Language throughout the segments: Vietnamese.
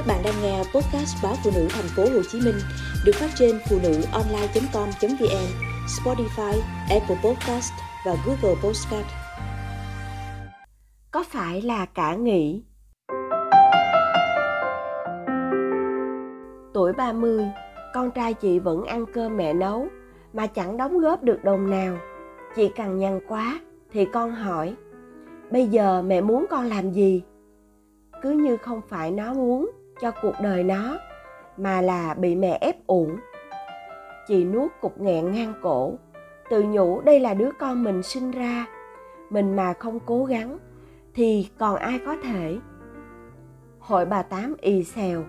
Các bạn đang nghe podcast báo phụ nữ thành phố Hồ Chí Minh được phát trên phụ nữ online.com.vn, Spotify, Apple Podcast và Google Podcast. Có phải là cả nghỉ? Tuổi 30, con trai chị vẫn ăn cơm mẹ nấu mà chẳng đóng góp được đồng nào. Chị cằn nhằn quá thì con hỏi, bây giờ mẹ muốn con làm gì? Cứ như không phải nó muốn cho cuộc đời nó, mà là bị mẹ ép uổng. Chị nuốt cục nghẹn ngang cổ, tự nhủ đây là đứa con mình sinh ra, mình mà không cố gắng thì còn ai có thể. Hội bà tám ì xèo,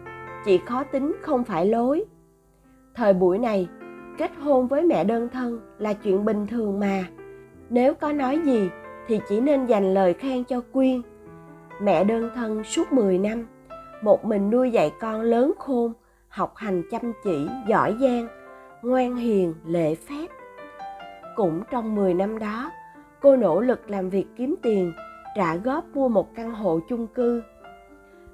chị khó tính không phải lối. Thời buổi này, kết hôn với mẹ đơn thân là chuyện bình thường mà. Nếu có nói gì thì chỉ nên dành lời khen cho quyên, mẹ đơn thân suốt 10 năm một mình nuôi dạy con lớn khôn, học hành chăm chỉ, giỏi giang, ngoan hiền, lễ phép. Cũng trong 10 năm đó, cô nỗ lực làm việc kiếm tiền, trả góp mua một căn hộ chung cư.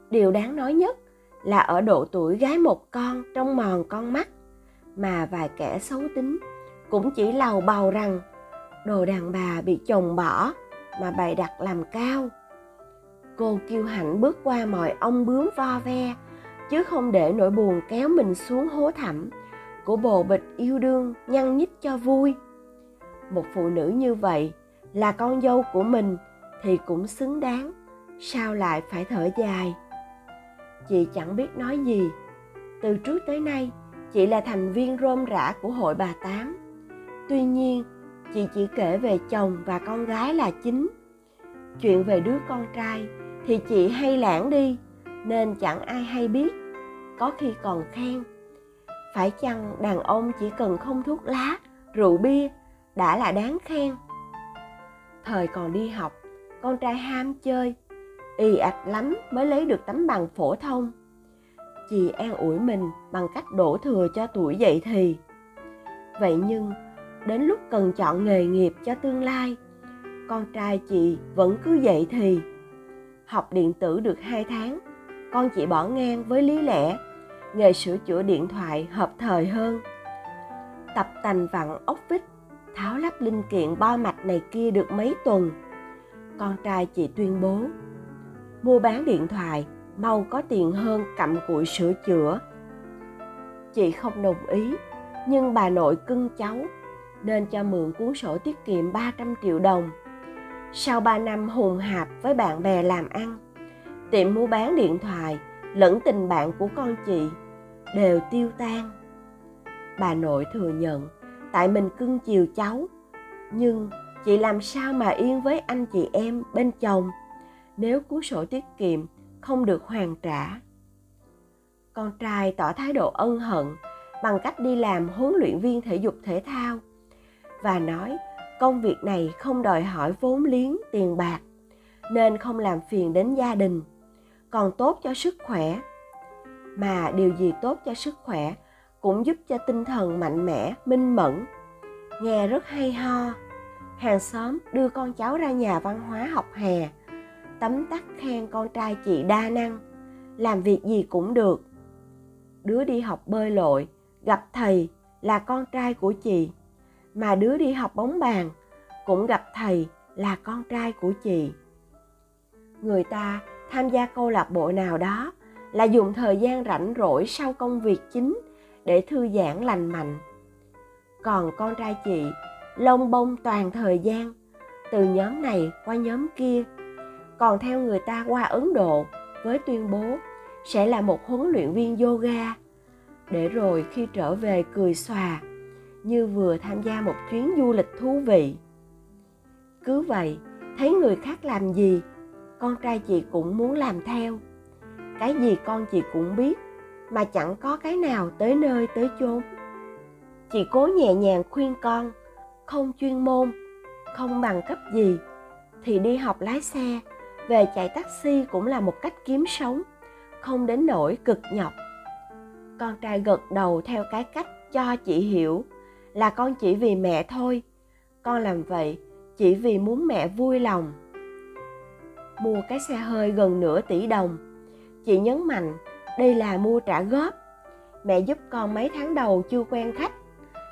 Điều đáng nói nhất là ở độ tuổi gái một con trong mòn con mắt, mà vài kẻ xấu tính cũng chỉ lầu bầu rằng, đồ đàn bà bị chồng bỏ mà bày đặt làm cao cô kiêu hãnh bước qua mọi ong bướm vo ve, chứ không để nỗi buồn kéo mình xuống hố thẳm. Của bồ bịch yêu đương, nhăn nhít cho vui. Một phụ nữ như vậy là con dâu của mình thì cũng xứng đáng, sao lại phải thở dài? Chị chẳng biết nói gì. Từ trước tới nay, chị là thành viên rôm rã của hội bà tám. Tuy nhiên, chị chỉ kể về chồng và con gái là chính. Chuyện về đứa con trai thì chị hay lãng đi, nên chẳng ai hay biết, có khi còn khen. Phải chăng đàn ông chỉ cần không thuốc lá, rượu bia đã là đáng khen? Thời còn đi học, con trai ham chơi ì ạch lắm mới lấy được tấm bằng phổ thông. Chị an ủi mình bằng cách đổ thừa cho tuổi dậy thì. Vậy nhưng, đến lúc cần chọn nghề nghiệp cho tương lai, con trai chị vẫn cứ dậy thì học điện tử được 2 tháng, con chỉ bỏ ngang với lý lẽ, nghề sửa chữa điện thoại hợp thời hơn. Tập tành vặn ốc vít, tháo lắp linh kiện bo mạch này kia được mấy tuần. Con trai chị tuyên bố, mua bán điện thoại mau có tiền hơn cặm cụi sửa chữa. Chị không đồng ý, nhưng bà nội cưng cháu nên cho mượn cuốn sổ tiết kiệm 300 triệu đồng sau 3 năm hùng hạp với bạn bè làm ăn, tiệm mua bán điện thoại lẫn tình bạn của con chị đều tiêu tan. Bà nội thừa nhận tại mình cưng chiều cháu, nhưng chị làm sao mà yên với anh chị em bên chồng nếu cuốn sổ tiết kiệm không được hoàn trả. Con trai tỏ thái độ ân hận bằng cách đi làm huấn luyện viên thể dục thể thao và nói công việc này không đòi hỏi vốn liếng, tiền bạc, nên không làm phiền đến gia đình, còn tốt cho sức khỏe. Mà điều gì tốt cho sức khỏe cũng giúp cho tinh thần mạnh mẽ, minh mẫn. Nghe rất hay ho. Hàng xóm đưa con cháu ra nhà văn hóa học hè, tấm tắc khen con trai chị đa năng, làm việc gì cũng được. Đứa đi học bơi lội, gặp thầy là con trai của chị mà đứa đi học bóng bàn, cũng gặp thầy là con trai của chị. Người ta tham gia câu lạc bộ nào đó là dùng thời gian rảnh rỗi sau công việc chính để thư giãn lành mạnh. Còn con trai chị lông bông toàn thời gian, từ nhóm này qua nhóm kia. Còn theo người ta qua ấn độ với tuyên bố sẽ là một huấn luyện viên yoga. Để rồi khi trở về cười xòa như vừa tham gia một chuyến du lịch thú vị. Cứ vậy, thấy người khác làm gì, con trai chị cũng muốn làm theo. Cái gì con chị cũng biết, mà chẳng có cái nào tới nơi tới chốn. Chị cố nhẹ nhàng khuyên con, không chuyên môn, không bằng cấp gì, thì đi học lái xe, về chạy taxi cũng là một cách kiếm sống, không đến nỗi cực nhọc. Con trai gật đầu theo cái cách cho chị hiểu là con chỉ vì mẹ thôi. Con làm vậy chỉ vì muốn mẹ vui lòng. Mua cái xe hơi gần nửa tỷ đồng. Chị nhấn mạnh, đây là mua trả góp. Mẹ giúp con mấy tháng đầu chưa quen khách.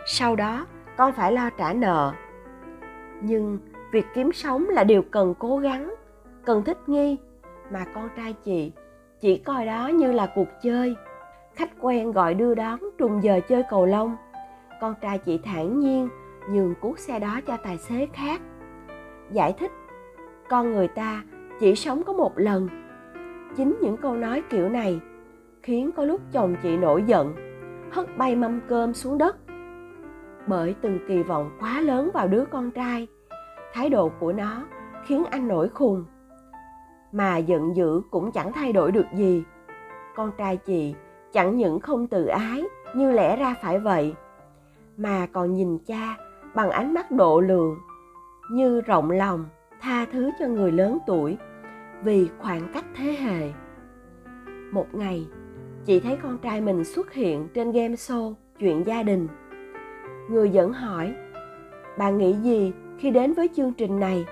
Sau đó, con phải lo trả nợ. Nhưng việc kiếm sống là điều cần cố gắng, cần thích nghi. Mà con trai chị chỉ coi đó như là cuộc chơi. Khách quen gọi đưa đón trùng giờ chơi cầu lông con trai chị thản nhiên nhường cuốc xe đó cho tài xế khác. Giải thích, con người ta chỉ sống có một lần. Chính những câu nói kiểu này khiến có lúc chồng chị nổi giận, hất bay mâm cơm xuống đất. Bởi từng kỳ vọng quá lớn vào đứa con trai, thái độ của nó khiến anh nổi khùng. Mà giận dữ cũng chẳng thay đổi được gì. Con trai chị chẳng những không tự ái như lẽ ra phải vậy mà còn nhìn cha bằng ánh mắt độ lượng, như rộng lòng tha thứ cho người lớn tuổi vì khoảng cách thế hệ. Một ngày, chị thấy con trai mình xuất hiện trên game show chuyện gia đình. Người dẫn hỏi bạn nghĩ gì khi đến với chương trình này?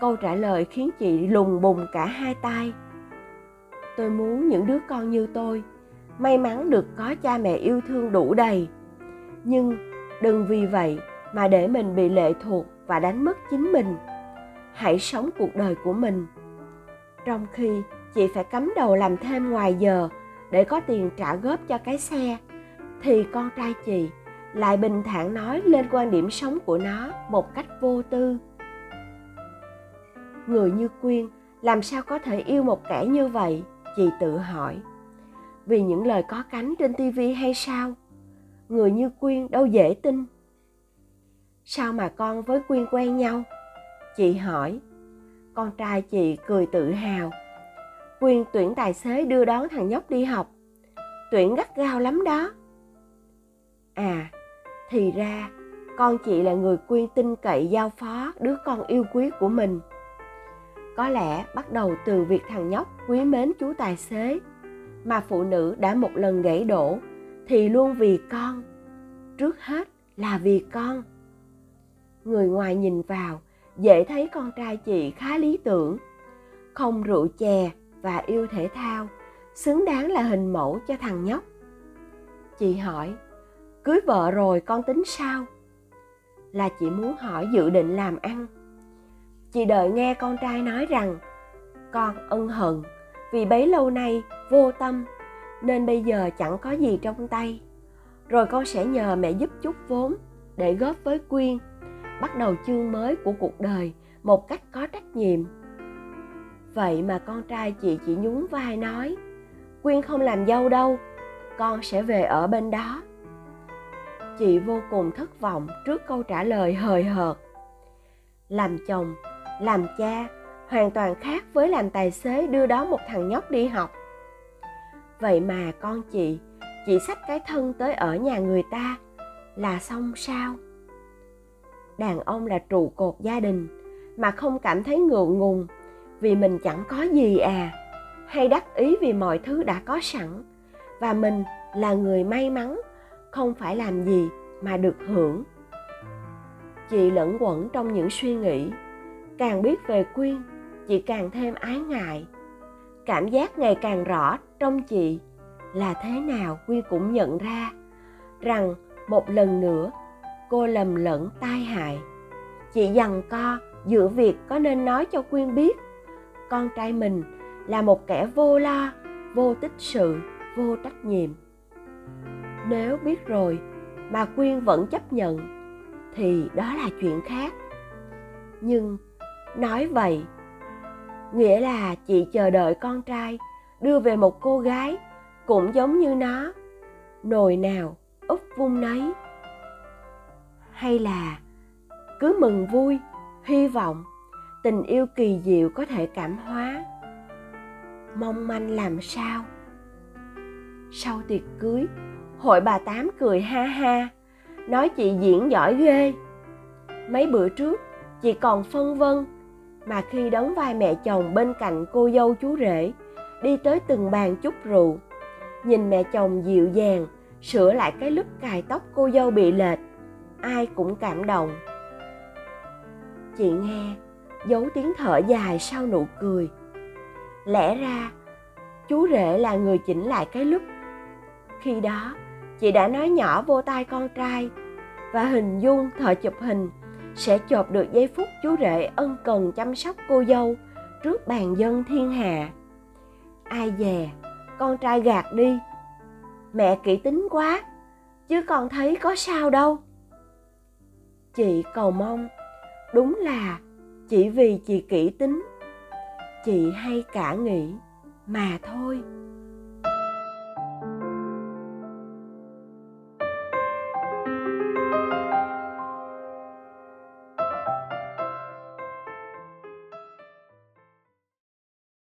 Câu trả lời khiến chị lùng bùng cả hai tay tôi muốn những đứa con như tôi, may mắn được có cha mẹ yêu thương đủ đầy nhưng đừng vì vậy mà để mình bị lệ thuộc và đánh mất chính mình. Hãy sống cuộc đời của mình. Trong khi chị phải cắm đầu làm thêm ngoài giờ để có tiền trả góp cho cái xe, thì con trai chị lại bình thản nói lên quan điểm sống của nó một cách vô tư. Người như quyên làm sao có thể yêu một kẻ như vậy? Chị tự hỏi. Vì những lời có cánh trên tivi hay sao? Người như quyên đâu dễ tin. Sao mà con với quyên quen nhau? Chị hỏi. Con trai chị cười tự hào. Quyên tuyển tài xế đưa đón thằng nhóc đi học. Tuyển gắt gao lắm đó. À thì ra, con chị là người quyên tin cậy giao phó đứa con yêu quý của mình. Có lẽ bắt đầu từ việc thằng nhóc quý mến chú tài xế, mà phụ nữ đã một lần gãy đổ thì luôn vì con. Trước hết là vì con. Người ngoài nhìn vào, dễ thấy con trai chị khá lý tưởng, không rượu chè và yêu thể thao, xứng đáng là hình mẫu cho thằng nhóc. Chị hỏi, cưới vợ rồi con tính sao? Là chị muốn hỏi dự định làm ăn. Chị đợi nghe con trai nói rằng, con ân hận, vì bấy lâu nay vô tâm nên bây giờ chẳng có gì trong tay. Rồi con sẽ nhờ mẹ giúp chút vốn để góp với quyên, bắt đầu chương mới của cuộc đời một cách có trách nhiệm. Vậy mà con trai chị chỉ nhún vai nói, quyên không làm dâu đâu, con sẽ về ở bên đó. Chị vô cùng thất vọng trước câu trả lời hời hợt. Làm chồng, làm cha, hoàn toàn khác với làm tài xế đưa đó một thằng nhóc đi học vậy mà con chị chỉ xách cái thân tới ở nhà người ta là xong sao? Đàn ông là trụ cột gia đình, mà không cảm thấy ngượng ngùng, vì mình chẳng có gì à. Hay đắc ý vì mọi thứ đã có sẵn, và mình là người may mắn, không phải làm gì mà được hưởng. Chị lẫn quẩn trong những suy nghĩ, càng biết về quyên, chị càng thêm ái ngại. Cảm giác ngày càng rõ trong chị là thế nào quy cũng nhận ra rằng một lần nữa cô lầm lẫn tai hại. Chị dằn co giữa việc có nên nói cho quyên biết, con trai mình là một kẻ vô lo, vô tích sự, vô trách nhiệm. Nếu biết rồi mà quyên vẫn chấp nhận thì đó là chuyện khác. Nhưng nói vậy nghĩa là chị chờ đợi con trai đưa về một cô gái cũng giống như nó, nồi nào úp vung nấy. Hay là cứ mừng vui, hy vọng, tình yêu kỳ diệu có thể cảm hóa. Mong manh làm sao? Sau tiệc cưới, hội bà tám cười ha ha, nói chị diễn giỏi ghê. Mấy bữa trước, chị còn phân vân, mà khi đóng vai mẹ chồng bên cạnh cô dâu chú rể đi tới từng bàn chút rượu. Nhìn mẹ chồng dịu dàng, sửa lại cái lúc cài tóc cô dâu bị lệch, ai cũng cảm động. Chị nghe, giấu tiếng thở dài sau nụ cười. Lẽ ra, chú rể là người chỉnh lại cái lúc khi đó, chị đã nói nhỏ vô tai con trai, và hình dung thợ chụp hình sẽ chộp được giây phút chú rể ân cần chăm sóc cô dâu trước bàn dân thiên hạ ai dè con trai gạt đi. Mẹ kỹ tính quá, chứ con thấy có sao đâu. Chị cầu mong, đúng là chỉ vì chị kỹ tính, chị hay cả nghĩ mà thôi.